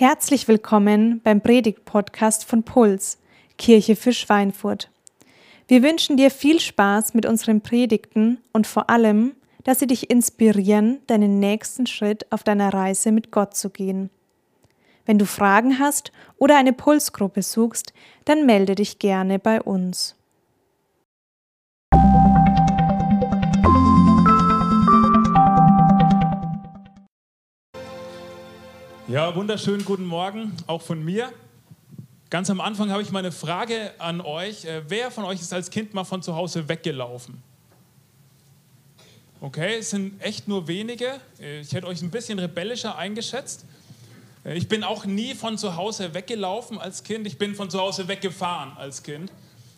Herzlich willkommen beim Predigt-Podcast von Puls, Kirche für Schweinfurt. Wir wünschen dir viel Spaß mit unseren Predigten und vor allem, dass sie dich inspirieren, deinen nächsten Schritt auf deiner Reise mit Gott zu gehen. Wenn du Fragen hast oder eine Pulsgruppe suchst, dann melde dich gerne bei uns. Ja, wunderschönen guten Morgen, auch von mir. Ganz am Anfang habe ich mal eine Frage an euch. Äh, wer von euch ist als Kind mal von zu Hause weggelaufen? Okay, es sind echt nur wenige. Äh, ich hätte euch ein bisschen rebellischer eingeschätzt. Äh, ich bin auch nie von zu Hause weggelaufen als Kind. Ich bin von zu Hause weggefahren als Kind.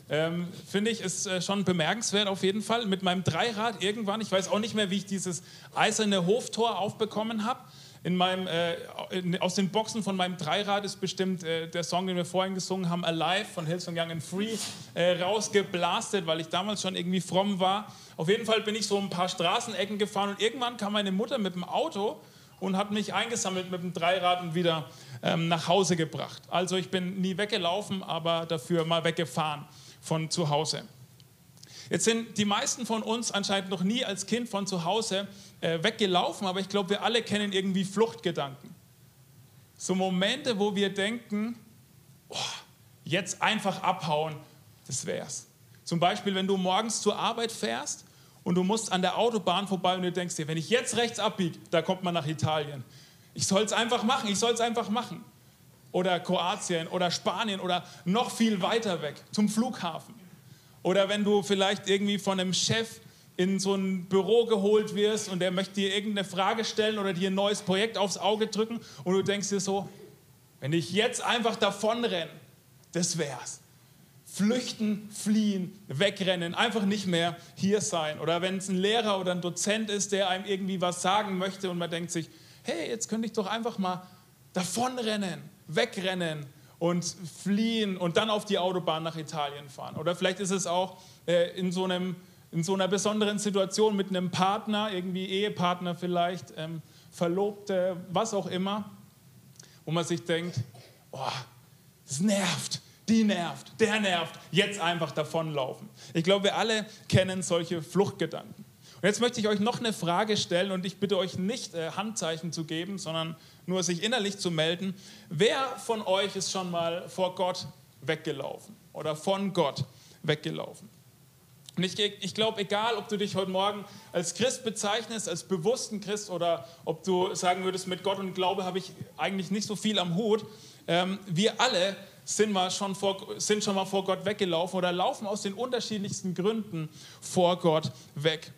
Ähm, Finde ich, ist schon bemerkenswert auf jeden Fall. Mit meinem Dreirad irgendwann, ich weiß auch nicht mehr, wie ich dieses eiserne Hoftor aufbekommen habe. In meinem, äh, in, aus den Boxen von meinem Dreirad ist bestimmt äh, der Song, den wir vorhin gesungen haben, Alive von Hillsong Young and Free, äh, rausgeblastet, weil ich damals schon irgendwie fromm war. Auf jeden Fall bin ich so ein paar Straßenecken gefahren und irgendwann kam meine Mutter mit dem Auto und hat mich eingesammelt mit dem Dreirad und wieder ähm, nach Hause gebracht. Also ich bin nie weggelaufen, aber dafür mal weggefahren von zu Hause. Jetzt sind die meisten von uns anscheinend noch nie als Kind von zu Hause äh, weggelaufen, aber ich glaube, wir alle kennen irgendwie Fluchtgedanken. So Momente, wo wir denken, oh, jetzt einfach abhauen, das wär's. Zum Beispiel, wenn du morgens zur Arbeit fährst und du musst an der Autobahn vorbei und du denkst dir, wenn ich jetzt rechts abbiege, da kommt man nach Italien. Ich soll es einfach machen, ich soll es einfach machen. Oder Kroatien oder Spanien oder noch viel weiter weg zum Flughafen. Oder wenn du vielleicht irgendwie von einem Chef in so ein Büro geholt wirst und der möchte dir irgendeine Frage stellen oder dir ein neues Projekt aufs Auge drücken und du denkst dir so, wenn ich jetzt einfach davonrenne, das wär's. Flüchten, fliehen, wegrennen, einfach nicht mehr hier sein. Oder wenn es ein Lehrer oder ein Dozent ist, der einem irgendwie was sagen möchte und man denkt sich, hey, jetzt könnte ich doch einfach mal davonrennen, wegrennen, und fliehen und dann auf die Autobahn nach Italien fahren. Oder vielleicht ist es auch äh, in, so einem, in so einer besonderen Situation mit einem Partner, irgendwie Ehepartner vielleicht, ähm, Verlobte, was auch immer, wo man sich denkt, oh, das nervt, die nervt, der nervt, jetzt einfach davonlaufen. Ich glaube, wir alle kennen solche Fluchtgedanken. Und jetzt möchte ich euch noch eine Frage stellen und ich bitte euch nicht äh, Handzeichen zu geben, sondern nur sich innerlich zu melden. Wer von euch ist schon mal vor Gott weggelaufen oder von Gott weggelaufen? Und ich, ich glaube, egal, ob du dich heute Morgen als Christ bezeichnest, als bewussten Christ oder ob du sagen würdest, mit Gott und Glaube habe ich eigentlich nicht so viel am Hut, ähm, wir alle sind, mal schon vor, sind schon mal vor Gott weggelaufen oder laufen aus den unterschiedlichsten Gründen vor Gott weg.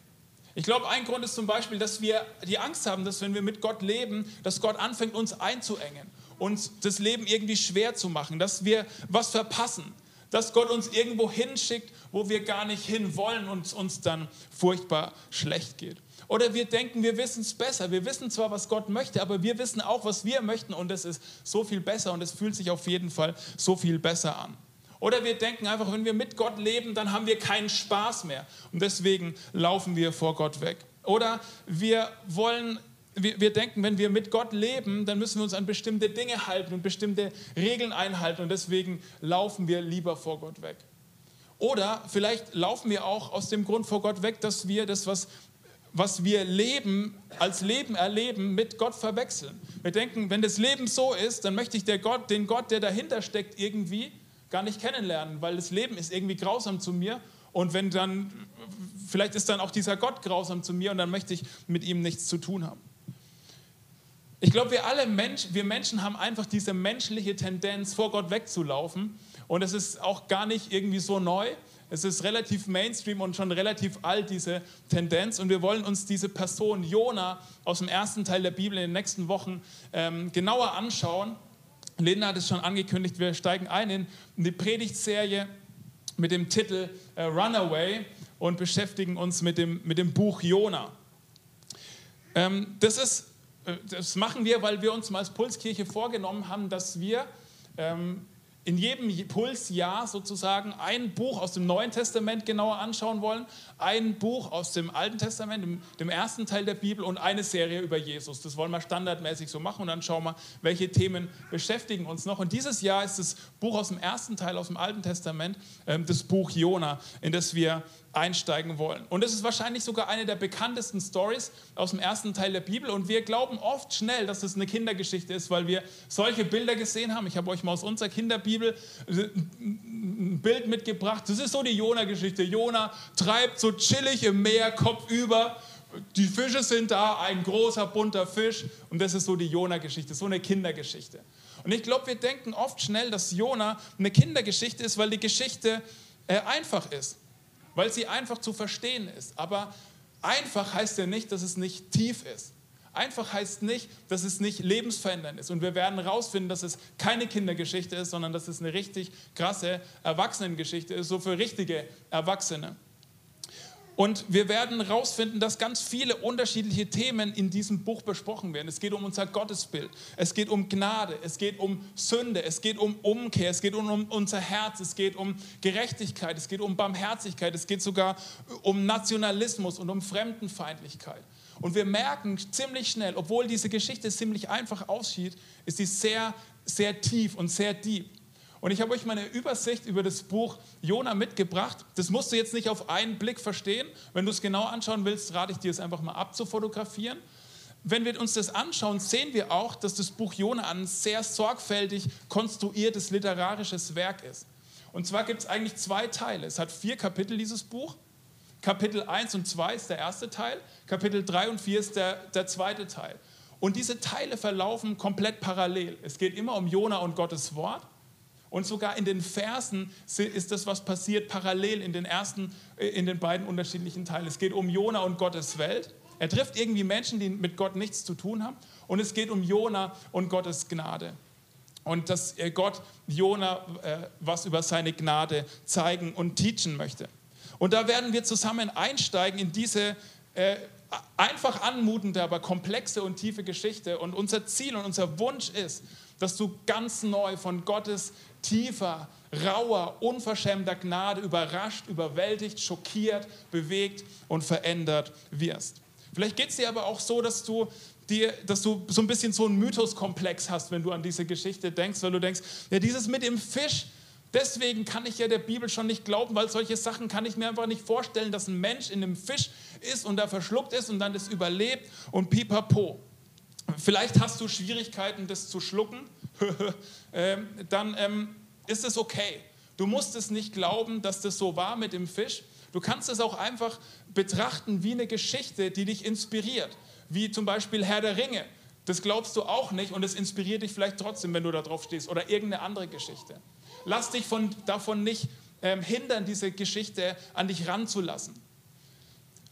Ich glaube, ein Grund ist zum Beispiel, dass wir die Angst haben, dass wenn wir mit Gott leben, dass Gott anfängt, uns einzuengen, uns das Leben irgendwie schwer zu machen, dass wir was verpassen, dass Gott uns irgendwo hinschickt, wo wir gar nicht hin wollen und uns dann furchtbar schlecht geht. Oder wir denken, wir wissen es besser. Wir wissen zwar, was Gott möchte, aber wir wissen auch, was wir möchten und es ist so viel besser und es fühlt sich auf jeden Fall so viel besser an. Oder wir denken einfach, wenn wir mit Gott leben, dann haben wir keinen Spaß mehr. Und deswegen laufen wir vor Gott weg. Oder wir wollen wir, wir, denken, wenn wir mit Gott leben, dann müssen wir uns an bestimmte Dinge halten und bestimmte Regeln einhalten und deswegen laufen wir lieber vor Gott weg. Oder vielleicht laufen wir auch aus dem Grund vor Gott weg, dass wir das, was, was wir leben, als Leben erleben, mit Gott verwechseln. Wir denken, wenn das Leben so ist, dann möchte ich der Gott, den Gott, der dahinter steckt, irgendwie gar nicht kennenlernen, weil das Leben ist irgendwie grausam zu mir. Und wenn dann, vielleicht ist dann auch dieser Gott grausam zu mir und dann möchte ich mit ihm nichts zu tun haben. Ich glaube, wir alle Mensch, wir Menschen haben einfach diese menschliche Tendenz, vor Gott wegzulaufen. Und es ist auch gar nicht irgendwie so neu. Es ist relativ Mainstream und schon relativ alt, diese Tendenz. Und wir wollen uns diese Person Jona aus dem ersten Teil der Bibel in den nächsten Wochen ähm, genauer anschauen. Linda hat es schon angekündigt, wir steigen ein in die Predigtserie mit dem Titel äh, Runaway und beschäftigen uns mit dem, mit dem Buch Jona. Ähm, das, ist, äh, das machen wir, weil wir uns mal als Pulskirche vorgenommen haben, dass wir ähm, in jedem Pulsjahr sozusagen ein Buch aus dem Neuen Testament genauer anschauen wollen, ein Buch aus dem Alten Testament, dem, dem, ersten Teil der Bibel und eine Serie über Jesus. Das wollen wir standardmäßig so machen und dann schauen wir, welche Themen beschäftigen uns noch. Und dieses Jahr ist das Buch aus dem ersten Teil aus dem Alten Testament, ähm, das Buch Jona, in das wir einsteigen wollen. Und es ist wahrscheinlich sogar eine der bekanntesten Stories aus dem ersten Teil der Bibel. Und wir glauben oft schnell, dass es eine Kindergeschichte ist, weil wir solche Bilder gesehen haben. Ich habe euch mal aus unserer Kinderbibel ein Bild mitgebracht. Das ist so die Jona-Geschichte. Jona treibt so chillig im Meer, Kopf über. Die Fische sind da, ein großer bunter Fisch. Und das ist so die Jona-Geschichte, so eine Kindergeschichte. Und ich glaube, wir denken oft schnell, dass Jona eine Kindergeschichte ist, weil die Geschichte äh, einfach ist weil sie einfach zu verstehen ist. Aber einfach heißt ja nicht, dass es nicht tief ist. Einfach heißt nicht, dass es nicht lebensverändernd ist. Und wir werden herausfinden, dass es keine Kindergeschichte ist, sondern dass es eine richtig krasse Erwachsenengeschichte ist, so für richtige Erwachsene. Und wir werden herausfinden, dass ganz viele unterschiedliche Themen in diesem Buch besprochen werden. Es geht um unser Gottesbild, es geht um Gnade, es geht um Sünde, es geht um Umkehr, es geht um unser Herz, es geht um Gerechtigkeit, es geht um Barmherzigkeit, es geht sogar um Nationalismus und um Fremdenfeindlichkeit. Und wir merken ziemlich schnell, obwohl diese Geschichte ziemlich einfach aussieht, ist sie sehr, sehr tief und sehr deep. Und ich habe euch mal eine Übersicht über das Buch Jona mitgebracht. Das musst du jetzt nicht auf einen Blick verstehen. Wenn du es genau anschauen willst, rate ich dir es einfach mal abzufotografieren. Wenn wir uns das anschauen, sehen wir auch, dass das Buch Jona ein sehr sorgfältig konstruiertes literarisches Werk ist. Und zwar gibt es eigentlich zwei Teile. Es hat vier Kapitel, dieses Buch. Kapitel 1 und 2 ist der erste Teil, Kapitel 3 und 4 ist der, der zweite Teil. Und diese Teile verlaufen komplett parallel. Es geht immer um Jona und Gottes Wort. Und sogar in den Versen ist das, was passiert, parallel in den ersten, äh, in den beiden unterschiedlichen Teilen. Es geht um Jona und Gottes Welt. Er trifft irgendwie Menschen, die mit Gott nichts zu tun haben. Und es geht um Jona und Gottes Gnade. Und dass äh, Gott Jona äh, was über seine Gnade zeigen und teachen möchte. Und da werden wir zusammen einsteigen in diese einfach anmutende, aber komplexe und tiefe Geschichte. Und unser Ziel und unser Wunsch ist, dass du ganz neu von Gottes tiefer, rauer, unverschämter Gnade überrascht, überwältigt, schockiert, bewegt und verändert wirst. Vielleicht geht es dir aber auch so, dass du dir, dass du so ein bisschen so einen Mythoskomplex hast, wenn du an diese Geschichte denkst, weil du denkst, ja, dieses mit dem Fisch, deswegen kann ich ja der Bibel schon nicht glauben, weil solche Sachen kann ich mir einfach nicht vorstellen, dass ein Mensch in einem Fisch ist und da verschluckt ist und dann das überlebt und pipapo. Vielleicht hast du Schwierigkeiten, das zu schlucken Ähm, dann ähm, ist es okay. Du musst es nicht glauben, dass das so war mit dem Fisch. Du kannst es auch einfach betrachten wie eine Geschichte, die dich inspiriert. Wie zum Beispiel Herr der Ringe. Das glaubst du auch nicht und es inspiriert dich vielleicht trotzdem, wenn du da drauf stehst. Oder irgendeine andere Geschichte. Lass dich von, davon nicht ähm, hindern, diese Geschichte an dich ranzulassen.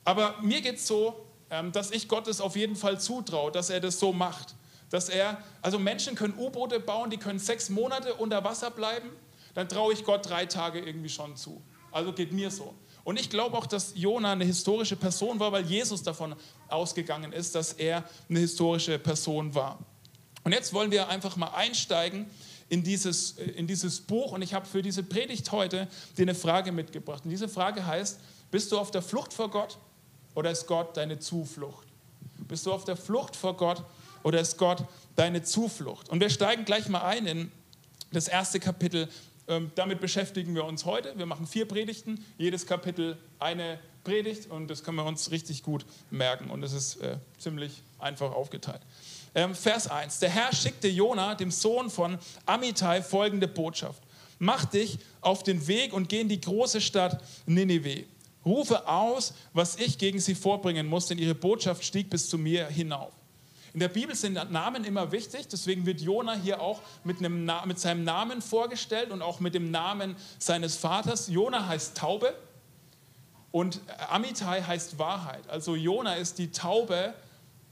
Aber mir geht es so, dass ich Gott es auf jeden Fall zutraue, dass er das so macht dass er, also Menschen können U-Boote bauen, die können sechs Monate unter Wasser bleiben, dann traue ich Gott drei Tage irgendwie schon zu. Also geht mir so. Und ich glaube auch, dass Jona eine historische Person war, weil Jesus davon ausgegangen ist, dass er eine historische Person war. Und jetzt wollen wir einfach mal einsteigen in dieses, in dieses Buch. Und ich habe für diese Predigt heute dir eine Frage mitgebracht. Und diese Frage heißt, bist du auf der Flucht vor Gott oder ist Gott deine Zuflucht? Bist du auf der Flucht vor Gott oder ist Gott deine Zuflucht? Und wir steigen gleich mal ein in das erste Kapitel. Ähm, damit beschäftigen wir uns heute. Wir machen vier Predigten, jedes Kapitel eine Predigt und das können wir uns richtig gut merken. Und es ist äh, ziemlich einfach aufgeteilt. Ähm, Vers 1. Der Herr schickte Jona, dem Sohn von Amittai, folgende Botschaft. Mach dich auf den Weg und geh in die große Stadt Ninive. Rufe aus, was ich gegen sie vorbringen muss, denn ihre Botschaft stieg bis zu mir hinauf. In der Bibel sind Namen immer wichtig, deswegen wird Jona hier auch mit, einem, mit seinem Namen vorgestellt und auch mit dem Namen seines Vaters. Jona heißt Taube und Amitai heißt Wahrheit. Also Jona ist die Taube,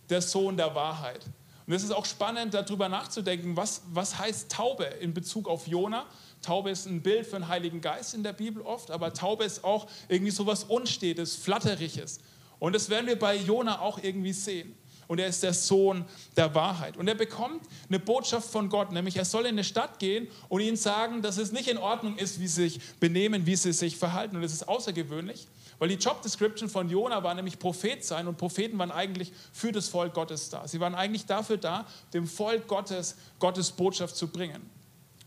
der Sohn der Wahrheit. Und es ist auch spannend, darüber nachzudenken, was, was heißt Taube in Bezug auf Jona. Taube ist ein Bild für den Heiligen Geist in der Bibel oft, aber Taube ist auch irgendwie so was Unstetes, Flatteriges. Und das werden wir bei Jona auch irgendwie sehen. und er ist der Sohn der Wahrheit. Und er bekommt eine Botschaft von Gott, nämlich er soll in eine Stadt gehen und ihnen sagen, dass es nicht in Ordnung ist, wie sie sich benehmen, wie sie sich verhalten. Und das ist außergewöhnlich, weil die Job Description von Jona war nämlich Prophet sein und Propheten waren eigentlich für das Volk Gottes da. Sie waren eigentlich dafür da, dem Volk Gottes Gottes Botschaft zu bringen.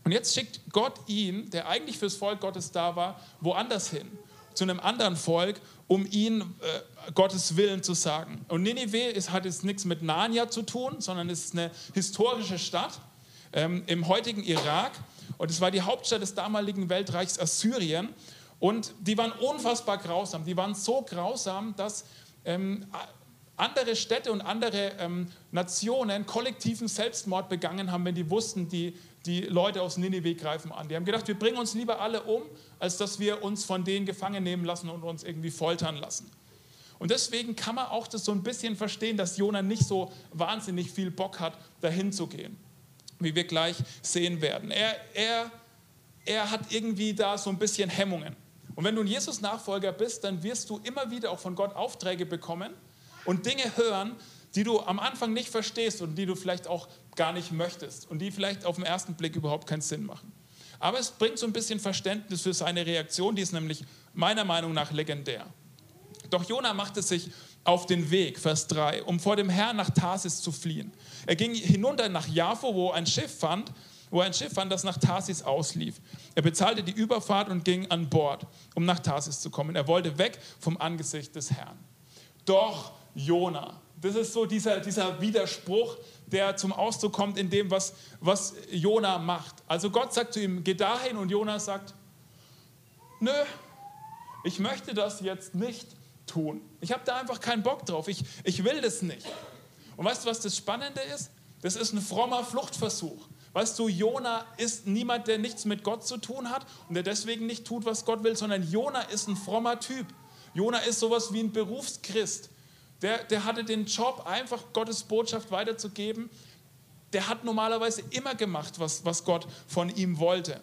Und jetzt schickt Gott ihn, der eigentlich fürs Volk Gottes da war, woanders hin, zu einem anderen Volk, um ihn äh, Gottes Willen zu sagen. Und Ninive ist, hat jetzt nichts mit Narnia zu tun, sondern es ist eine historische Stadt ähm, im heutigen Irak. Und es war die Hauptstadt des damaligen Weltreichs Assyrien. Und die waren unfassbar grausam. Die waren so grausam, dass ähm, andere Städte und andere ähm, Nationen kollektiven Selbstmord begangen haben, wenn die wussten, die, die Leute aus Ninive greifen an. Die haben gedacht, wir bringen uns lieber alle um, als dass wir uns von denen gefangen nehmen lassen und uns irgendwie foltern lassen. Und deswegen kann man auch das so ein bisschen verstehen, dass Jona nicht so wahnsinnig viel Bock hat, dahin zu gehen, wie wir gleich sehen werden. Er, er, er hat irgendwie da so ein bisschen Hemmungen. Und wenn du ein Jesus-Nachfolger bist, dann wirst du immer wieder auch von Gott Aufträge bekommen und Dinge hören, die du am Anfang nicht verstehst und die du vielleicht auch gar nicht möchtest und die vielleicht auf den ersten Blick überhaupt keinen Sinn machen. Aber es bringt so ein bisschen Verständnis für seine Reaktion, die ist nämlich meiner Meinung nach legendär. Doch Jona machte sich auf den Weg, Vers 3, um vor dem Herrn nach Tarsis zu fliehen. Er ging hinunter nach Jaffo, wo ein Schiff fand, wo ein Schiff fand, das nach Tarsis auslief. Er bezahlte die Überfahrt und ging an Bord, um nach Tarsis zu kommen. Er wollte weg vom Angesicht des Herrn. Doch Jona, das ist so dieser, dieser Widerspruch, der zum Ausdruck kommt in dem, was, was Jona macht. Also Gott sagt zu ihm, geh dahin und Jona sagt, nö, ich möchte das jetzt nicht tun. Ich habe da einfach keinen Bock drauf. Ich, ich will das nicht. Und weißt du, was das Spannende ist? Das ist ein frommer Fluchtversuch. Weißt du, Jona ist niemand, der nichts mit Gott zu tun hat und der deswegen nicht tut, was Gott will, sondern Jona ist ein frommer Typ. Jona ist sowas wie ein Berufschrist. Der, der hatte den Job, einfach Gottes Botschaft weiterzugeben. Der hat normalerweise immer gemacht, was, was Gott von ihm wollte.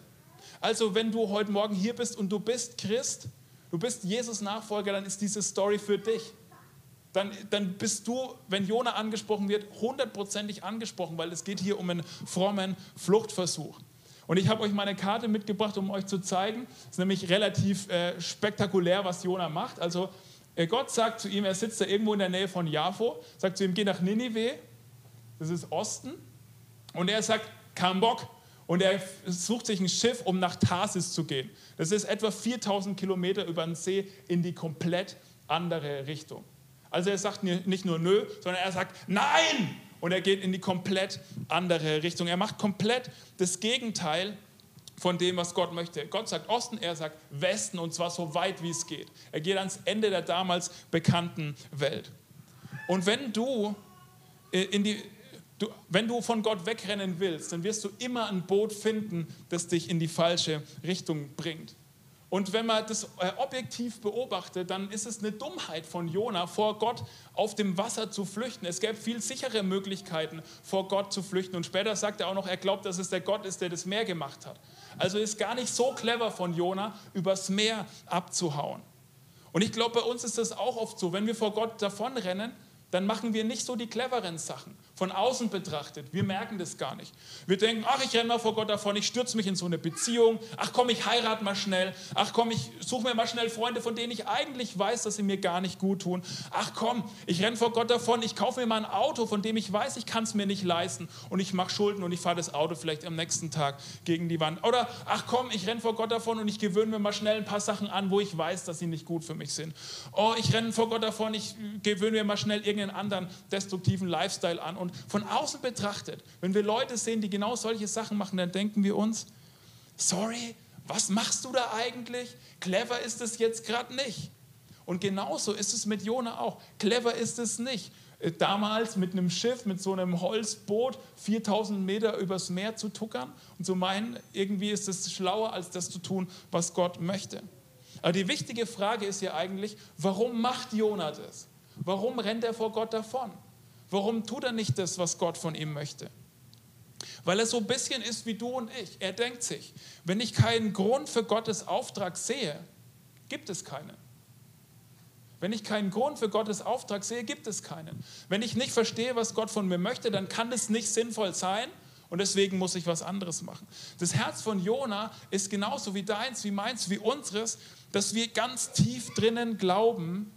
Also wenn du heute Morgen hier bist und du bist Christ, du bist Jesus Nachfolger, dann ist diese Story für dich dann, dann bist du, wenn Jona angesprochen wird, hundertprozentig angesprochen, weil es geht hier um einen frommen Fluchtversuch. Und ich habe euch meine Karte mitgebracht, um euch zu zeigen. Es ist nämlich relativ äh, spektakulär, was Jona macht. Also Gott sagt zu ihm, er sitzt da irgendwo in der Nähe von Jaffo, sagt zu ihm, geh nach Ninive, das ist Osten. Und er sagt, kein Bock. Und er sucht sich ein Schiff, um nach Tarsis zu gehen. Das ist etwa 4000 Kilometer über den See in die komplett andere Richtung. Also er sagt nicht nur nö, sondern er sagt nein! Und er geht in die komplett andere Richtung. Er macht komplett das Gegenteil von dem, was Gott möchte. Gott sagt Osten, er sagt Westen und zwar so weit, wie es geht. Er geht ans Ende der damals bekannten Welt. Und wenn du, äh, in die, du, wenn du von Gott wegrennen willst, dann wirst du immer ein Boot finden, das dich in die falsche Richtung bringt. Und wenn man das äh, objektiv beobachtet, dann ist es eine Dummheit von Jona, vor Gott auf dem Wasser zu flüchten. Es gäbe viel sichere Möglichkeiten, vor Gott zu flüchten. Und später sagt er auch noch, er glaubt, dass es der Gott ist, der das Meer gemacht hat. Also ist gar nicht so clever von Jona, übers Meer abzuhauen. Und ich glaube, bei uns ist das auch oft so, wenn wir vor Gott davonrennen, dann machen wir nicht so die cleveren Sachen. Von außen betrachtet, wir merken das gar nicht. Wir denken, ach, ich renne mal vor Gott davon, ich stürze mich in so eine Beziehung, ach komm, ich heirate mal schnell, ach komm, ich suche mir mal schnell Freunde, von denen ich eigentlich weiß, dass sie mir gar nicht gut tun. Ach komm, ich renne vor Gott davon, ich kaufe mir mal ein Auto, von dem ich weiß, ich kann es mir nicht leisten und ich mache Schulden und ich fahre das Auto vielleicht am nächsten Tag gegen die Wand. Oder ach komm, ich renne vor Gott davon und ich gewöhne mir mal schnell ein paar Sachen an, wo ich weiß, dass sie nicht gut für mich sind. Oh, ich renne vor Gott davon, ich gewöhne mir mal schnell irgendeinen anderen destruktiven Lifestyle an und von außen betrachtet, wenn wir Leute sehen, die genau solche Sachen machen, dann denken wir uns, sorry, was machst du da eigentlich? Clever ist es jetzt gerade nicht. Und genauso ist es mit Jona auch. Clever ist es nicht. Äh, damals mit einem Schiff, mit so einem Holzboot 4000 Meter übers Meer zu tuckern und zu meinen, irgendwie ist es schlauer, als das zu tun, was Gott möchte. Aber die wichtige Frage ist ja eigentlich, warum macht Jona das? Warum rennt er vor Gott davon? Warum tut er nicht das, was Gott von ihm möchte? Weil er so ein bisschen ist wie du und ich. Er denkt sich, wenn ich keinen Grund für Gottes Auftrag sehe, gibt es keinen. Wenn ich keinen Grund für Gottes Auftrag sehe, gibt es keinen. Wenn ich nicht verstehe, was Gott von mir möchte, dann kann es nicht sinnvoll sein und deswegen muss ich was anderes machen. Das Herz von Jona ist genauso wie deins, wie meins, wie unseres, dass wir ganz tief drinnen glauben,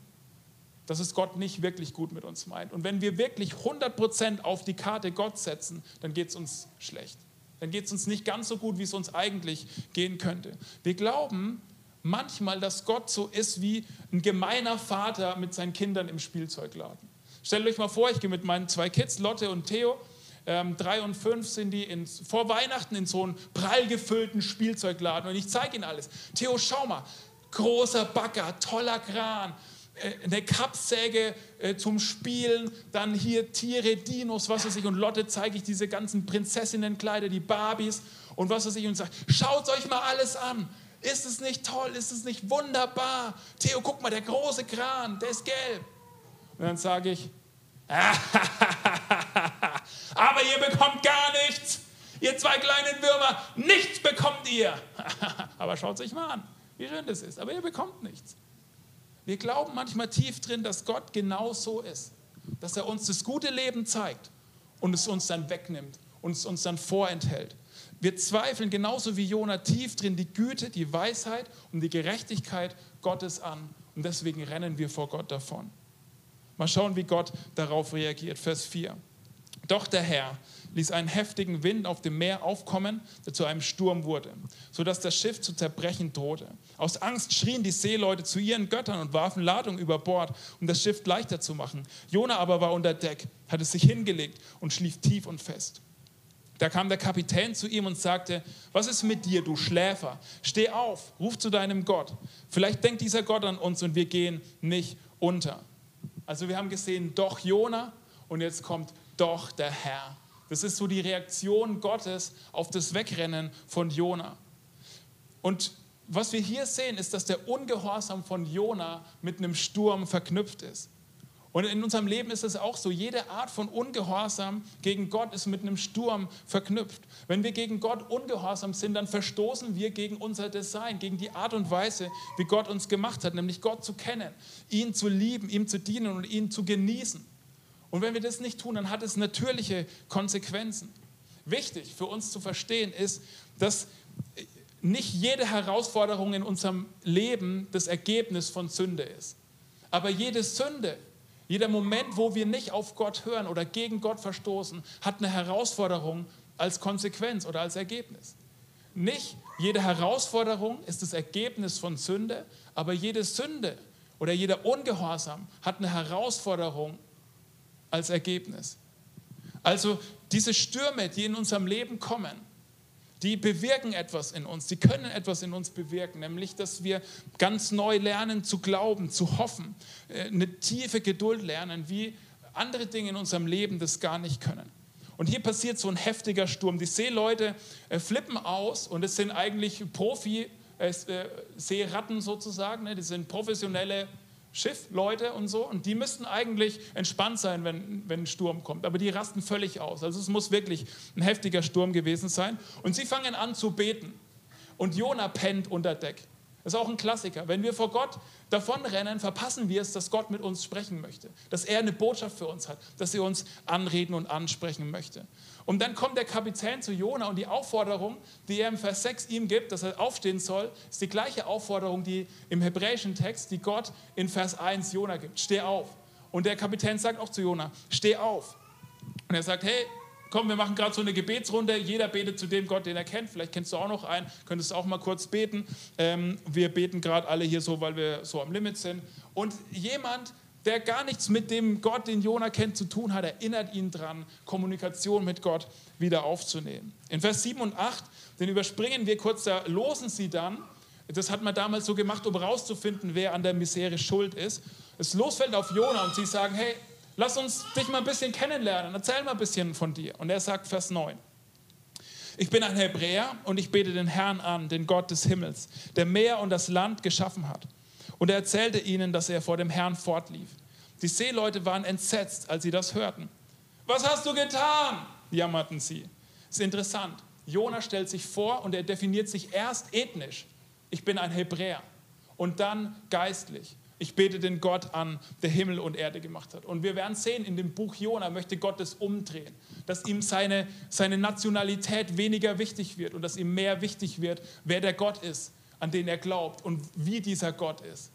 dass es Gott nicht wirklich gut mit uns meint. Und wenn wir wirklich 100% auf die Karte Gott setzen, dann geht es uns schlecht. Dann geht es uns nicht ganz so gut, wie es uns eigentlich gehen könnte. Wir glauben manchmal, dass Gott so ist wie ein gemeiner Vater mit seinen Kindern im Spielzeugladen. Stellt euch mal vor, ich gehe mit meinen zwei Kids, Lotte und Theo, ähm, drei und fünf sind die in, vor Weihnachten in so einen prall gefüllten Spielzeugladen und ich zeige ihnen alles. Theo, schau mal, großer Bagger, toller Kran, eine Kappsäge äh, zum Spielen, dann hier Tiere, Dinos, was weiß ich. Und Lotte zeige ich diese ganzen Prinzessinnenkleider, die Barbies und was weiß ich. Und sage, schaut euch mal alles an. Ist es nicht toll? Ist es nicht wunderbar? Theo, guck mal, der große Kran, der ist gelb. Und dann sage ich, aber ihr bekommt gar nichts. Ihr zwei kleinen Würmer, nichts bekommt ihr. aber schaut sich mal an, wie schön das ist. Aber ihr bekommt nichts. Wir glauben manchmal tief drin, dass Gott genau so ist, dass er uns das gute Leben zeigt und es uns dann wegnimmt und es uns dann vorenthält. Wir zweifeln genauso wie Jona tief drin die Güte, die Weisheit und die Gerechtigkeit Gottes an und deswegen rennen wir vor Gott davon. Mal schauen, wie Gott darauf reagiert. Vers 4. Doch der Herr ließ einen heftigen Wind auf dem Meer aufkommen, der zu einem Sturm wurde, sodass das Schiff zu zerbrechen drohte. Aus Angst schrien die Seeleute zu ihren Göttern und warfen Ladung über Bord, um das Schiff leichter zu machen. Jona aber war unter Deck, hatte sich hingelegt und schlief tief und fest. Da kam der Kapitän zu ihm und sagte, was ist mit dir, du Schläfer? Steh auf, ruf zu deinem Gott. Vielleicht denkt dieser Gott an uns und wir gehen nicht unter. Also wir haben gesehen, doch Jona und jetzt kommt doch der Herr. Das ist so die Reaktion Gottes auf das Wegrennen von Jona. Und was wir hier sehen, ist, dass der Ungehorsam von Jona mit einem Sturm verknüpft ist. Und in unserem Leben ist es auch so, jede Art von Ungehorsam gegen Gott ist mit einem Sturm verknüpft. Wenn wir gegen Gott ungehorsam sind, dann verstoßen wir gegen unser Design, gegen die Art und Weise, wie Gott uns gemacht hat, nämlich Gott zu kennen, ihn zu lieben, ihm zu dienen und ihn zu genießen. Und wenn wir das nicht tun, dann hat es natürliche Konsequenzen. Wichtig für uns zu verstehen ist, dass nicht jede Herausforderung in unserem Leben das Ergebnis von Sünde ist. Aber jede Sünde, jeder Moment, wo wir nicht auf Gott hören oder gegen Gott verstoßen, hat eine Herausforderung als Konsequenz oder als Ergebnis. Nicht jede Herausforderung ist das Ergebnis von Sünde, aber jede Sünde oder jeder Ungehorsam hat eine Herausforderung als Ergebnis. Also diese Stürme, die in unserem Leben kommen, die bewirken etwas in uns, die können etwas in uns bewirken, nämlich dass wir ganz neu lernen zu glauben, zu hoffen, äh, eine tiefe Geduld lernen, wie andere Dinge in unserem Leben das gar nicht können. Und hier passiert so ein heftiger Sturm. Die Seeleute äh, flippen aus und es sind eigentlich Profi-Seeratten äh, sozusagen, ne? die sind professionelle Schiffleute und so, und die müssten eigentlich entspannt sein, wenn, wenn ein Sturm kommt. Aber die rasten völlig aus. Also es muss wirklich ein heftiger Sturm gewesen sein. Und sie fangen an zu beten. Und Jona pennt unter Deck. Das ist auch ein Klassiker. Wenn wir vor Gott davonrennen, verpassen wir es, dass Gott mit uns sprechen möchte, dass er eine Botschaft für uns hat, dass er uns anreden und ansprechen möchte. Und dann kommt der Kapitän zu Jona und die Aufforderung, die er im Vers 6 ihm gibt, dass er aufstehen soll, ist die gleiche Aufforderung, die im hebräischen Text, die Gott in Vers 1 Jona gibt. Steh auf. Und der Kapitän sagt auch zu Jona, steh auf. Und er sagt, hey, komm, wir machen gerade so eine Gebetsrunde. Jeder betet zu dem Gott, den er kennt. Vielleicht kennst du auch noch einen, könntest auch mal kurz beten. Ähm, wir beten gerade alle hier so, weil wir so am Limit sind. Und jemand, der gar nichts mit dem Gott, den Jona kennt, zu tun hat, erinnert ihn dran, Kommunikation mit Gott wieder aufzunehmen. In Vers 7 und 8, den überspringen wir kurz, da losen sie dann. Das hat man damals so gemacht, um herauszufinden, wer an der Misere schuld ist. Es losfällt auf Jona und sie sagen: Hey, lass uns dich mal ein bisschen kennenlernen, erzähl mal ein bisschen von dir. Und er sagt, Vers 9. Ich bin ein Hebräer und ich bete den Herrn an, den Gott des Himmels, der Meer und das Land geschaffen hat. Und er erzählte ihnen, dass er vor dem Herrn fortlief. Die Seeleute waren entsetzt, als sie das hörten. Was hast du getan? jammerten sie. Ist interessant. Jona stellt sich vor und er definiert sich erst ethnisch. Ich bin ein Hebräer. Und dann geistlich. Ich bete den Gott an, der Himmel und Erde gemacht hat. Und wir werden sehen, in dem Buch Jona möchte Gott es umdrehen, dass ihm seine, seine Nationalität weniger wichtig wird und dass ihm mehr wichtig wird, wer der Gott ist, an den er glaubt und wie dieser Gott ist.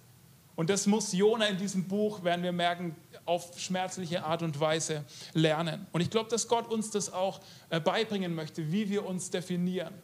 Und das muss Jona in diesem Buch, werden wir merken, auf schmerzliche Art und Weise lernen. Und ich glaube, dass Gott uns das auch äh, beibringen möchte, wie wir uns definieren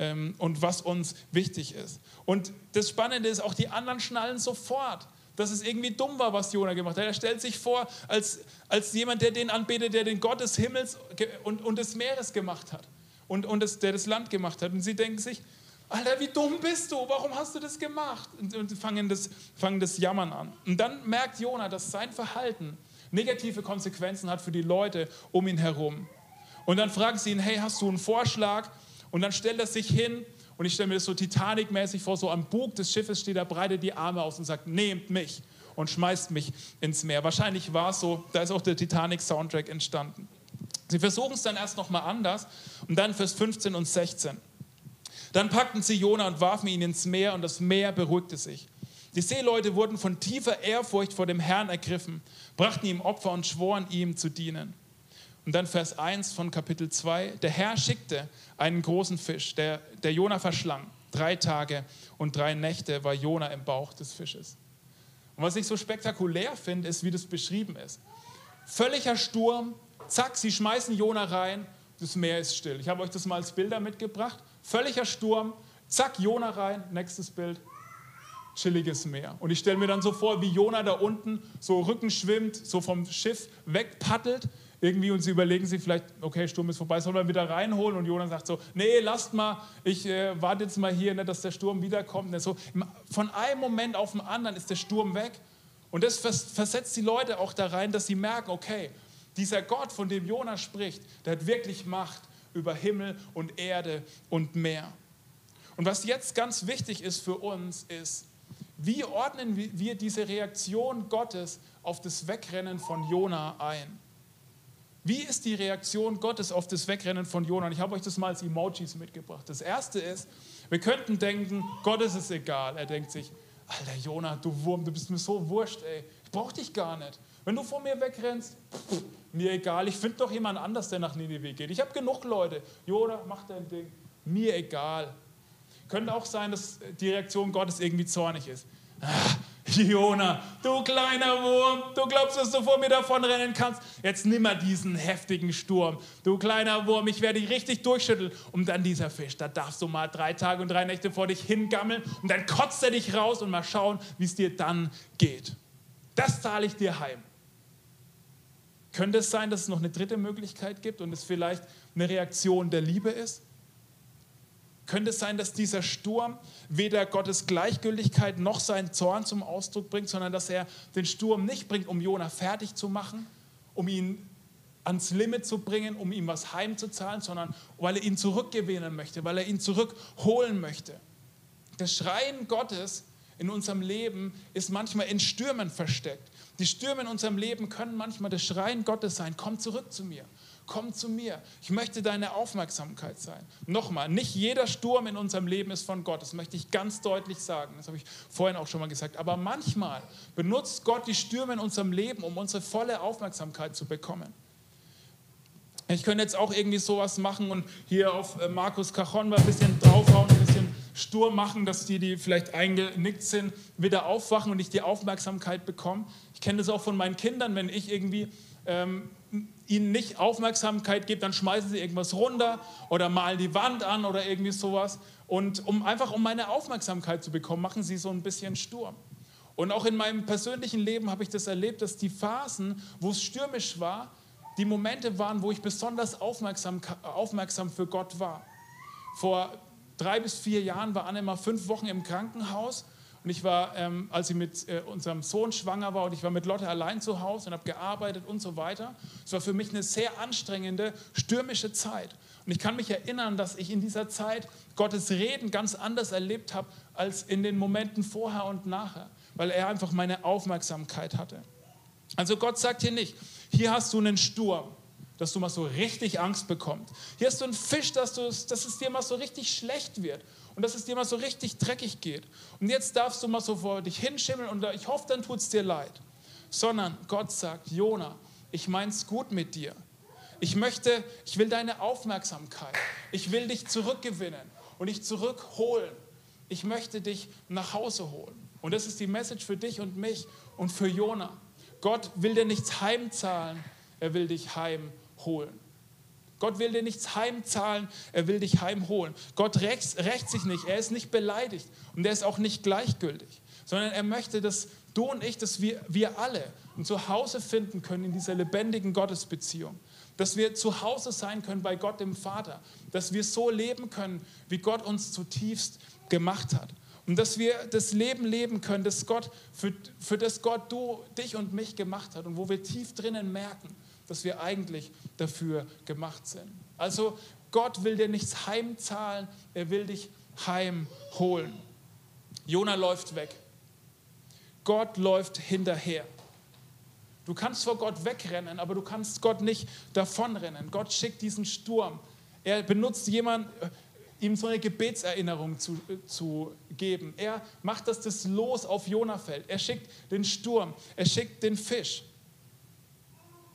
ähm, und was uns wichtig ist. Und das Spannende ist, auch die anderen schnallen sofort, dass es irgendwie dumm war, was Jona gemacht hat. Er stellt sich vor als, als jemand, der den anbetet, der den Gott des Himmels und, und des Meeres gemacht hat und, und das, der das Land gemacht hat. Und sie denken sich, Alter, wie dumm bist du? Warum hast du das gemacht? Und, und fangen, das, fangen das Jammern an. Und dann merkt Jona, dass sein Verhalten negative Konsequenzen hat für die Leute um ihn herum. Und dann fragen sie ihn, hey, hast du einen Vorschlag? Und dann stellt er sich hin und ich stelle mir das so Titanic-mäßig vor, so am Bug des Schiffes steht er, breitet die Arme aus und sagt, nehmt mich und schmeißt mich ins Meer. Wahrscheinlich war es so, da ist auch der Titanic-Soundtrack entstanden. Sie versuchen es dann erst nochmal anders und dann Vers 15 und 16. Dann packten sie Jona und warfen ihn ins Meer und das Meer beruhigte sich. Die Seeleute wurden von tiefer Ehrfurcht vor dem Herrn ergriffen, brachten ihm Opfer und schworen ihm zu dienen. Und dann Vers 1 von Kapitel 2. Der Herr schickte einen großen Fisch, der, der Jona verschlang. Drei Tage und drei Nächte war Jona im Bauch des Fisches. Und was ich so spektakulär finde, ist, wie das beschrieben ist. Völliger Sturm, zack, sie schmeißen Jona rein, das Meer ist still. Ich habe euch das mal als Bilder mitgebracht. Völliger Sturm, zack, Jona rein, nächstes Bild, chilliges Meer. Und ich stelle mir dann so vor, wie Jona da unten so Rücken schwimmt, so vom Schiff wegpaddelt irgendwie und sie überlegen sich vielleicht, okay, Sturm ist vorbei, soll man wieder reinholen? Und Jonas sagt so, nee, lasst mal, ich äh, warte jetzt mal hier, ne, dass der Sturm wiederkommt. Ne, so, von einem Moment auf den anderen ist der Sturm weg. Und das versetzt die Leute auch da rein, dass sie merken, okay, dieser Gott, von dem Jonas spricht, der hat wirklich Macht über Himmel und Erde und Meer. Und was jetzt ganz wichtig ist für uns, ist, wie ordnen wir diese Reaktion Gottes auf das Wegrennen von Jona ein? Wie ist die Reaktion Gottes auf das Wegrennen von Jona? Und ich habe euch das mal als Emojis mitgebracht. Das erste ist, wir könnten denken, Gott ist es egal. Er denkt sich, Alter Jona, du Wurm, du bist mir so wurscht, ey. Ich brauche dich gar nicht. Wenn du vor mir wegrennst, pff, mir egal. Ich finde doch jemand anders, der nach Nineveh geht. Ich habe genug Leute. Jona, mach dein Ding. Mir egal. Könnte auch sein, dass die Reaktion Gottes irgendwie zornig ist. Ah, Jona, du kleiner Wurm, du glaubst, dass du vor mir davonrennen kannst? Jetzt nimm mal diesen heftigen Sturm. Du kleiner Wurm, ich werde dich richtig durchschütteln. Und dann dieser Fisch, da darfst du mal drei Tage und drei Nächte vor dich hingammeln und dann kotzt er dich raus und mal schauen, wie es dir dann geht. Das zahle ich dir heim. Könnte es sein, dass es noch eine dritte Möglichkeit gibt und es vielleicht eine Reaktion der Liebe ist? Könnte es sein, dass dieser Sturm weder Gottes Gleichgültigkeit noch seinen Zorn zum Ausdruck bringt, sondern dass er den Sturm nicht bringt, um Jona fertig zu machen, um ihn ans Limit zu bringen, um ihm was heimzuzahlen, sondern weil er ihn zurückgewinnen möchte, weil er ihn zurückholen möchte. Das Schreien Gottes in unserem Leben ist manchmal in Stürmen versteckt. Die Stürme in unserem Leben können manchmal das Schreien Gottes sein. Komm zurück zu mir komm zu mir. Ich möchte deine Aufmerksamkeit sein. Nochmal, nicht jeder Sturm in unserem Leben ist von Gott. Das möchte ich ganz deutlich sagen. Das habe ich vorhin auch schon mal gesagt. Aber manchmal benutzt Gott die Stürme in unserem Leben, um unsere volle Aufmerksamkeit zu bekommen. Ich könnte jetzt auch irgendwie sowas machen und hier auf äh, Markus Cajon mal ein bisschen draufhauen, ein bisschen stur machen, dass die, die vielleicht eingenickt sind, wieder aufwachen und ich die Aufmerksamkeit bekomme. Ich kenne das auch von meinen Kindern, wenn ich irgendwie ähm, ihnen nicht Aufmerksamkeit gebe, dann schmeißen sie irgendwas runter oder malen die Wand an oder irgendwie sowas. Und um einfach um meine Aufmerksamkeit zu bekommen, machen sie so ein bisschen Sturm. Und auch in meinem persönlichen Leben habe ich das erlebt, dass die Phasen, wo es stürmisch war, die Momente waren, wo ich besonders aufmerksam, aufmerksam für Gott war. Vor drei bis vier Jahren war Anne mal fünf Wochen im Krankenhaus und ich war, ähm, als sie mit äh, unserem Sohn schwanger war und ich war mit Lotte allein zu Hause und habe gearbeitet und so weiter. Es war für mich eine sehr anstrengende, stürmische Zeit. Und ich kann mich erinnern, dass ich in dieser Zeit Gottes Reden ganz anders erlebt habe als in den Momenten vorher und nachher, weil er einfach meine Aufmerksamkeit hatte. Also Gott sagt hier nicht, hier hast du einen Sturm, dass du mal so richtig Angst bekommst. Hier hast du einen Fisch, dass, dass es dir mal so richtig schlecht wird und dass es dir mal so richtig dreckig geht. Und jetzt darfst du mal so vor dich hinschimmeln und ich hoffe, dann tut es dir leid. Sondern Gott sagt, Jona, ich mein's gut mit dir. Ich möchte, ich will deine Aufmerksamkeit. Ich will dich zurückgewinnen und dich zurückholen. Ich möchte dich nach Hause holen. Und das ist die Message für dich und mich und für Jona. Gott will dir nichts heimzahlen, er will dich heimholen. Gott will dir nichts heimzahlen, er will dich heimholen. Gott rächt, rächt sich nicht, er ist nicht beleidigt und er ist auch nicht gleichgültig, sondern er möchte, dass du und ich, dass wir, wir alle ein Zuhause finden können in dieser lebendigen Gottesbeziehung. Dass wir zu Hause sein können bei Gott dem Vater. Dass wir so leben können, wie Gott uns zutiefst gemacht hat. Und dass wir das Leben leben können, das Gott, für, für das Gott du, dich und mich gemacht hat und wo wir tief drinnen merken, dass wir eigentlich dafür gemacht sind. Also Gott will dir nichts heimzahlen, er will dich heimholen. Jona läuft weg. Gott läuft hinterher. Du kannst vor Gott wegrennen, aber du kannst Gott nicht davonrennen. Gott schickt diesen Sturm. Er benutzt jemanden, ihm so eine Gebetserinnerung zu, zu geben. Er macht, dass das Los auf Jona fällt. Er schickt den Sturm, er schickt den Fisch.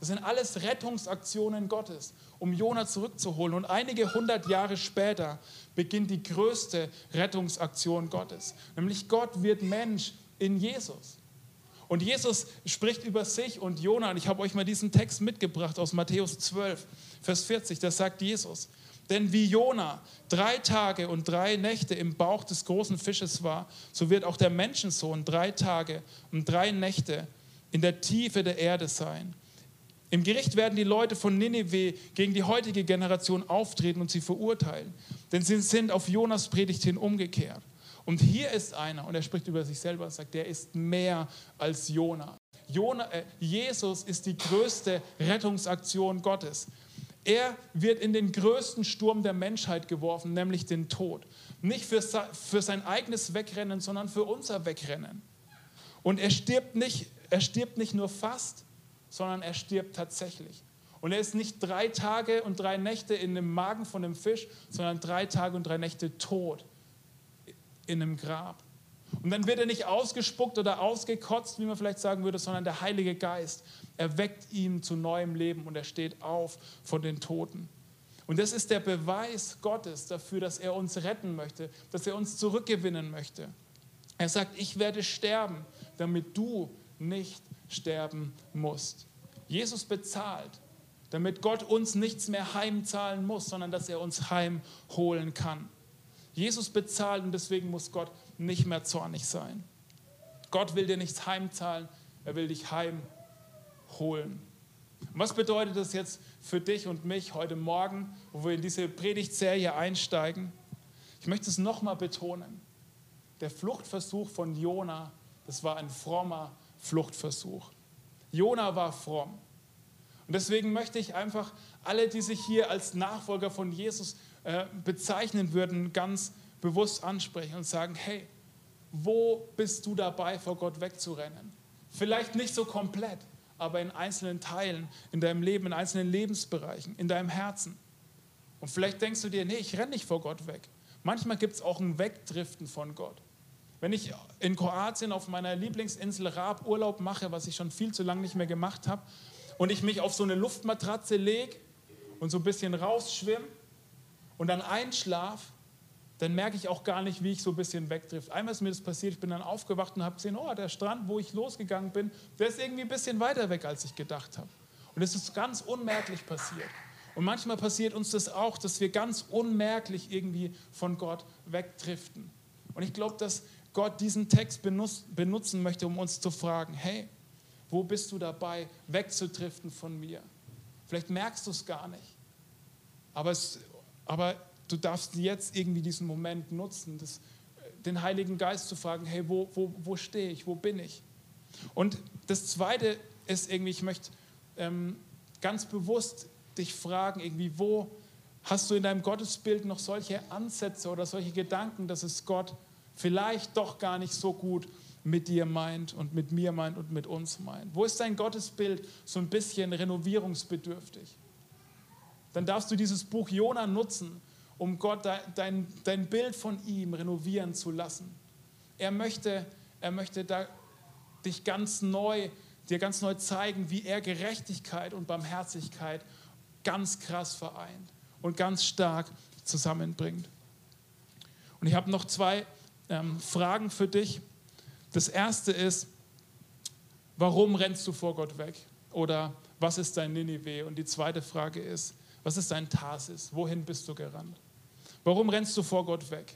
Das sind alles Rettungsaktionen Gottes, um Jona zurückzuholen. Und einige hundert Jahre später beginnt die größte Rettungsaktion Gottes. Nämlich Gott wird Mensch in Jesus. Und Jesus spricht über sich und Jona. Und ich habe euch mal diesen Text mitgebracht aus Matthäus 12, Vers 40. Da sagt Jesus, denn wie Jona drei Tage und drei Nächte im Bauch des großen Fisches war, so wird auch der Menschensohn drei Tage und drei Nächte in der Tiefe der Erde sein. Im Gericht werden die Leute von Nineveh gegen die heutige Generation auftreten und sie verurteilen, denn sie sind auf Jonas Predigt hin umgekehrt. Und hier ist einer, und er spricht über sich selber und sagt, der ist mehr als Jona. Jona äh, Jesus ist die größte Rettungsaktion Gottes. Er wird in den größten Sturm der Menschheit geworfen, nämlich den Tod. Nicht für, für sein eigenes Wegrennen, sondern für unser Wegrennen. Und er stirbt nicht, er stirbt nicht nur fast, sondern er stirbt tatsächlich. Und er ist nicht drei Tage und drei Nächte in dem Magen von einem Fisch, sondern drei Tage und drei Nächte tot in einem Grab. Und dann wird er nicht ausgespuckt oder ausgekotzt, wie man vielleicht sagen würde, sondern der Heilige Geist erweckt ihn zu neuem Leben und er steht auf von den Toten. Und das ist der Beweis Gottes dafür, dass er uns retten möchte, dass er uns zurückgewinnen möchte. Er sagt, ich werde sterben, damit du nicht sterben musst. Jesus bezahlt, damit Gott uns nichts mehr heimzahlen muss, sondern dass er uns heimholen kann. Jesus bezahlt und deswegen muss Gott nicht mehr zornig sein. Gott will dir nichts heimzahlen, er will dich heimholen. was bedeutet das jetzt für dich und mich heute Morgen, wo wir in diese Predigtserie einsteigen? Ich möchte es nochmal betonen. Der Fluchtversuch von Jona, das war ein frommer Fluchtversuch. Jona war fromm. Und deswegen möchte ich einfach alle, die sich hier als Nachfolger von Jesus äh, bezeichnen würden, ganz bewusst ansprechen und sagen, hey, wo bist du dabei, vor Gott wegzurennen? Vielleicht nicht so komplett, aber in einzelnen Teilen in deinem Leben, in einzelnen Lebensbereichen, in deinem Herzen. Und vielleicht denkst du dir, nee, ich renne nicht vor Gott weg. Manchmal gibt es auch ein Wegdriften von Gott. Wenn ich in Kroatien auf meiner Lieblingsinsel Raab Urlaub mache, was ich schon viel zu lange nicht mehr gemacht habe, und ich mich auf so eine Luftmatratze lege und so ein bisschen rausschwimme und dann einschlafe, dann merke ich auch gar nicht, wie ich so ein bisschen wegdrift. Einmal ist mir das passiert, ich bin dann aufgewacht und habe gesehen, oh, der Strand, wo ich losgegangen bin, der ist irgendwie ein bisschen weiter weg, als ich gedacht habe. Und es ist ganz unmerklich passiert. Und manchmal passiert uns das auch, dass wir ganz unmerklich irgendwie von Gott wegdriften. Und ich glaube, dass Gott diesen Text benutzen möchte, um uns zu fragen, hey, wo bist du dabei, wegzudriften von mir? Vielleicht merkst du es gar nicht. Aber, es, aber du darfst jetzt irgendwie diesen Moment nutzen, das, den Heiligen Geist zu fragen, hey, wo, wo, wo stehe ich, wo bin ich? Und das Zweite ist irgendwie, ich möchte ähm, ganz bewusst dich fragen, irgendwie, wo hast du in deinem Gottesbild noch solche Ansätze oder solche Gedanken, dass es Gott vielleicht doch gar nicht so gut mit dir meint und mit mir meint und mit uns meint? Wo ist dein Gottesbild so ein bisschen renovierungsbedürftig? dann darfst du dieses Buch Jona nutzen, um Gott dein, dein Bild von ihm renovieren zu lassen. Er möchte, er möchte da dich ganz neu, dir ganz neu zeigen, wie er Gerechtigkeit und Barmherzigkeit ganz krass vereint und ganz stark zusammenbringt. Und ich habe noch zwei ähm, Fragen für dich. Das erste ist, warum rennst du vor Gott weg? Oder was ist dein Ninive? Und die zweite Frage ist, was ist dein Tarsis? Wohin bist du gerannt? Warum rennst du vor Gott weg?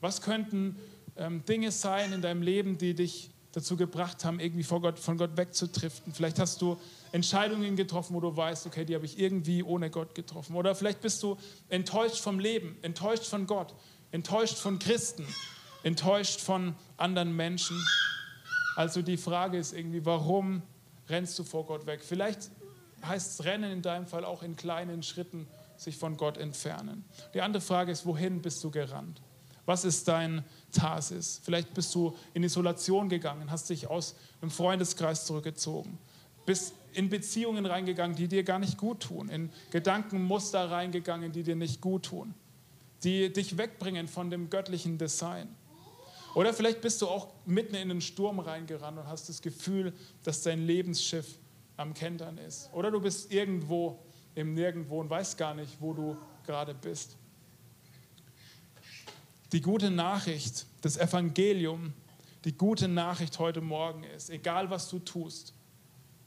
Was könnten ähm, Dinge sein in deinem Leben, die dich dazu gebracht haben, irgendwie vor Gott, von Gott wegzutriften? Vielleicht hast du Entscheidungen getroffen, wo du weißt, okay, die habe ich irgendwie ohne Gott getroffen. Oder vielleicht bist du enttäuscht vom Leben, enttäuscht von Gott, enttäuscht von Christen, enttäuscht von anderen Menschen. Also die Frage ist irgendwie, warum rennst du vor Gott weg? Vielleicht heißt es Rennen in deinem Fall auch in kleinen Schritten sich von Gott entfernen. Die andere Frage ist, wohin bist du gerannt? Was ist dein Tarsis? Vielleicht bist du in Isolation gegangen, hast dich aus einem Freundeskreis zurückgezogen, bist in Beziehungen reingegangen, die dir gar nicht gut tun, in Gedankenmuster reingegangen, die dir nicht gut tun, die dich wegbringen von dem göttlichen Design. Oder vielleicht bist du auch mitten in den Sturm reingerannt und hast das Gefühl, dass dein Lebensschiff am Kentern ist. Oder du bist irgendwo im Nirgendwo und weißt gar nicht, wo du gerade bist. Die gute Nachricht, das Evangelium, die gute Nachricht heute Morgen ist, egal was du tust,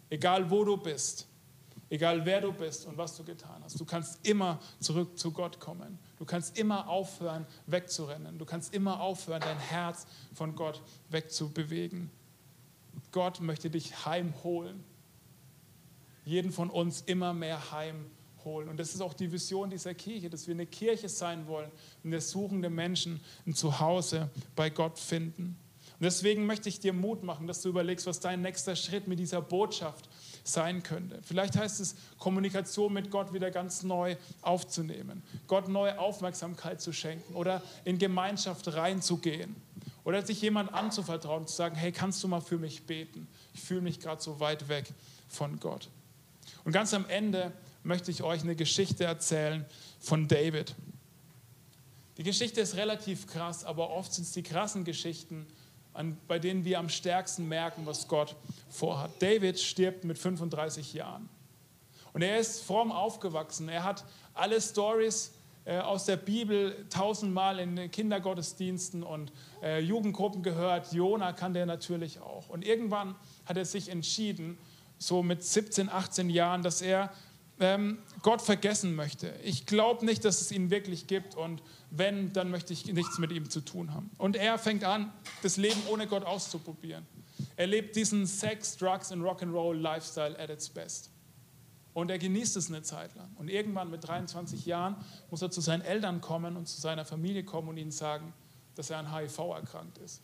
egal wo du bist, egal wer du bist und was du getan hast, du kannst immer zurück zu Gott kommen. Du kannst immer aufhören, wegzurennen. Du kannst immer aufhören, dein Herz von Gott wegzubewegen. Gott möchte dich heimholen jeden von uns immer mehr heimholen. Und das ist auch die Vision dieser Kirche, dass wir eine Kirche sein wollen, in der suchende Menschen ein Zuhause bei Gott finden. Und deswegen möchte ich dir Mut machen, dass du überlegst, was dein nächster Schritt mit dieser Botschaft sein könnte. Vielleicht heißt es, Kommunikation mit Gott wieder ganz neu aufzunehmen, Gott neue Aufmerksamkeit zu schenken oder in Gemeinschaft reinzugehen oder sich jemand anzuvertrauen zu sagen, hey, kannst du mal für mich beten? Ich fühle mich gerade so weit weg von Gott. Und ganz am Ende möchte ich euch eine Geschichte erzählen von David. Die Geschichte ist relativ krass, aber oft sind es die krassen Geschichten, an, bei denen wir am stärksten merken, was Gott vorhat. David stirbt mit 35 Jahren. Und er ist fromm aufgewachsen. Er hat alle Stories äh, aus der Bibel tausendmal in Kindergottesdiensten und äh, Jugendgruppen gehört. Jona kann der natürlich auch. Und irgendwann hat er sich entschieden, so mit 17, 18 Jahren, dass er ähm, Gott vergessen möchte. Ich glaube nicht, dass es ihn wirklich gibt und wenn, dann möchte ich nichts mit ihm zu tun haben. Und er fängt an, das Leben ohne Gott auszuprobieren. Er lebt diesen Sex, Drugs und Rock'n'Roll Lifestyle at its best. Und er genießt es eine Zeit lang. Und irgendwann mit 23 Jahren muss er zu seinen Eltern kommen und zu seiner Familie kommen und ihnen sagen, dass er an HIV erkrankt ist.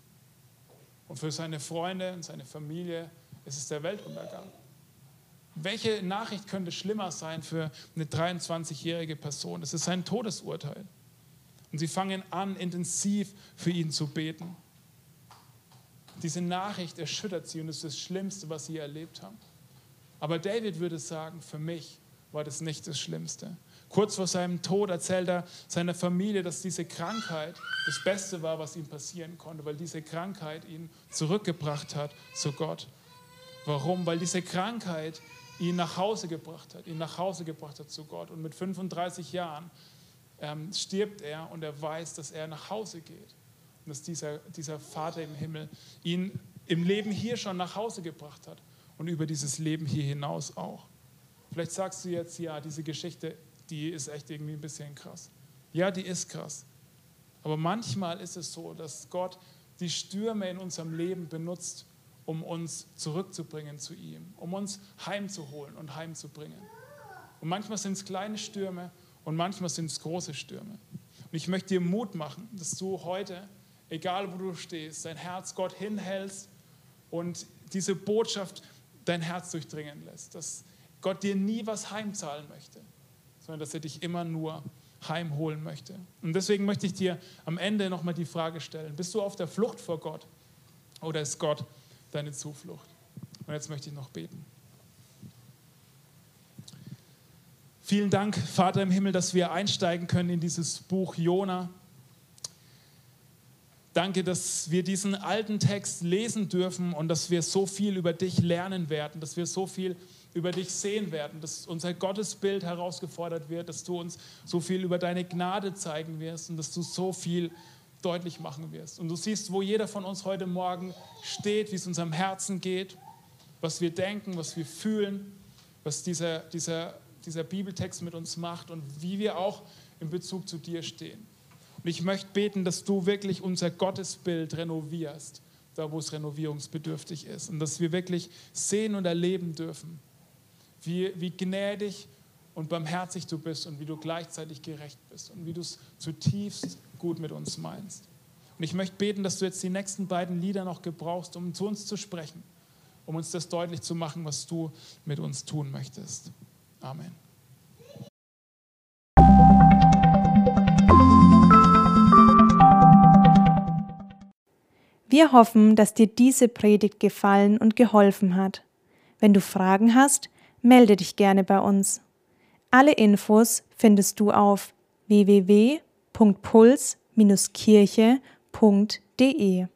Und für seine Freunde und seine Familie ist es der Weltuntergang. Welche Nachricht könnte schlimmer sein für eine 23-jährige Person? Es ist ein Todesurteil. Und sie fangen an, intensiv für ihn zu beten. Diese Nachricht erschüttert sie und ist das Schlimmste, was sie erlebt haben. Aber David würde sagen, für mich war das nicht das Schlimmste. Kurz vor seinem Tod erzählt er seiner Familie, dass diese Krankheit das Beste war, was ihm passieren konnte, weil diese Krankheit ihn zurückgebracht hat zu Gott. Warum? Weil diese Krankheit ihn nach Hause gebracht hat, ihn nach Hause gebracht hat zu Gott. Und mit 35 Jahren ähm, stirbt er und er weiß, dass er nach Hause geht. Und dass dieser, dieser Vater im Himmel ihn im Leben hier schon nach Hause gebracht hat und über dieses Leben hier hinaus auch. Vielleicht sagst du jetzt, ja, diese Geschichte, die ist echt irgendwie ein bisschen krass. Ja, die ist krass. Aber manchmal ist es so, dass Gott die Stürme in unserem Leben benutzt, um uns zurückzubringen zu ihm, um uns heimzuholen und heimzubringen. Und manchmal sind es kleine Stürme und manchmal sind es große Stürme. Und ich möchte dir Mut machen, dass du heute, egal wo du stehst, dein Herz Gott hinhältst und diese Botschaft dein Herz durchdringen lässt, dass Gott dir nie was heimzahlen möchte, sondern dass er dich immer nur heimholen möchte. Und deswegen möchte ich dir am Ende nochmal die Frage stellen, bist du auf der Flucht vor Gott oder ist Gott deine Zuflucht. Und jetzt möchte ich noch beten. Vielen Dank, Vater im Himmel, dass wir einsteigen können in dieses Buch Jona. Danke, dass wir diesen alten Text lesen dürfen und dass wir so viel über dich lernen werden, dass wir so viel über dich sehen werden, dass unser Gottesbild herausgefordert wird, dass du uns so viel über deine Gnade zeigen wirst und dass du so viel deutlich machen wirst. Und du siehst, wo jeder von uns heute Morgen steht, wie es unserem Herzen geht, was wir denken, was wir fühlen, was dieser, dieser dieser Bibeltext mit uns macht und wie wir auch in Bezug zu dir stehen. Und ich möchte beten, dass du wirklich unser Gottesbild renovierst, da wo es renovierungsbedürftig ist. Und dass wir wirklich sehen und erleben dürfen, wie, wie gnädig und barmherzig du bist und wie du gleichzeitig gerecht bist und wie du es zutiefst gut mit uns meinst. Und ich möchte beten, dass du jetzt die nächsten beiden Lieder noch gebrauchst, um zu uns zu sprechen, um uns das deutlich zu machen, was du mit uns tun möchtest. Amen. Wir hoffen, dass dir diese Predigt gefallen und geholfen hat. Wenn du Fragen hast, melde dich gerne bei uns. Alle Infos findest du auf www.puls-kirche.de.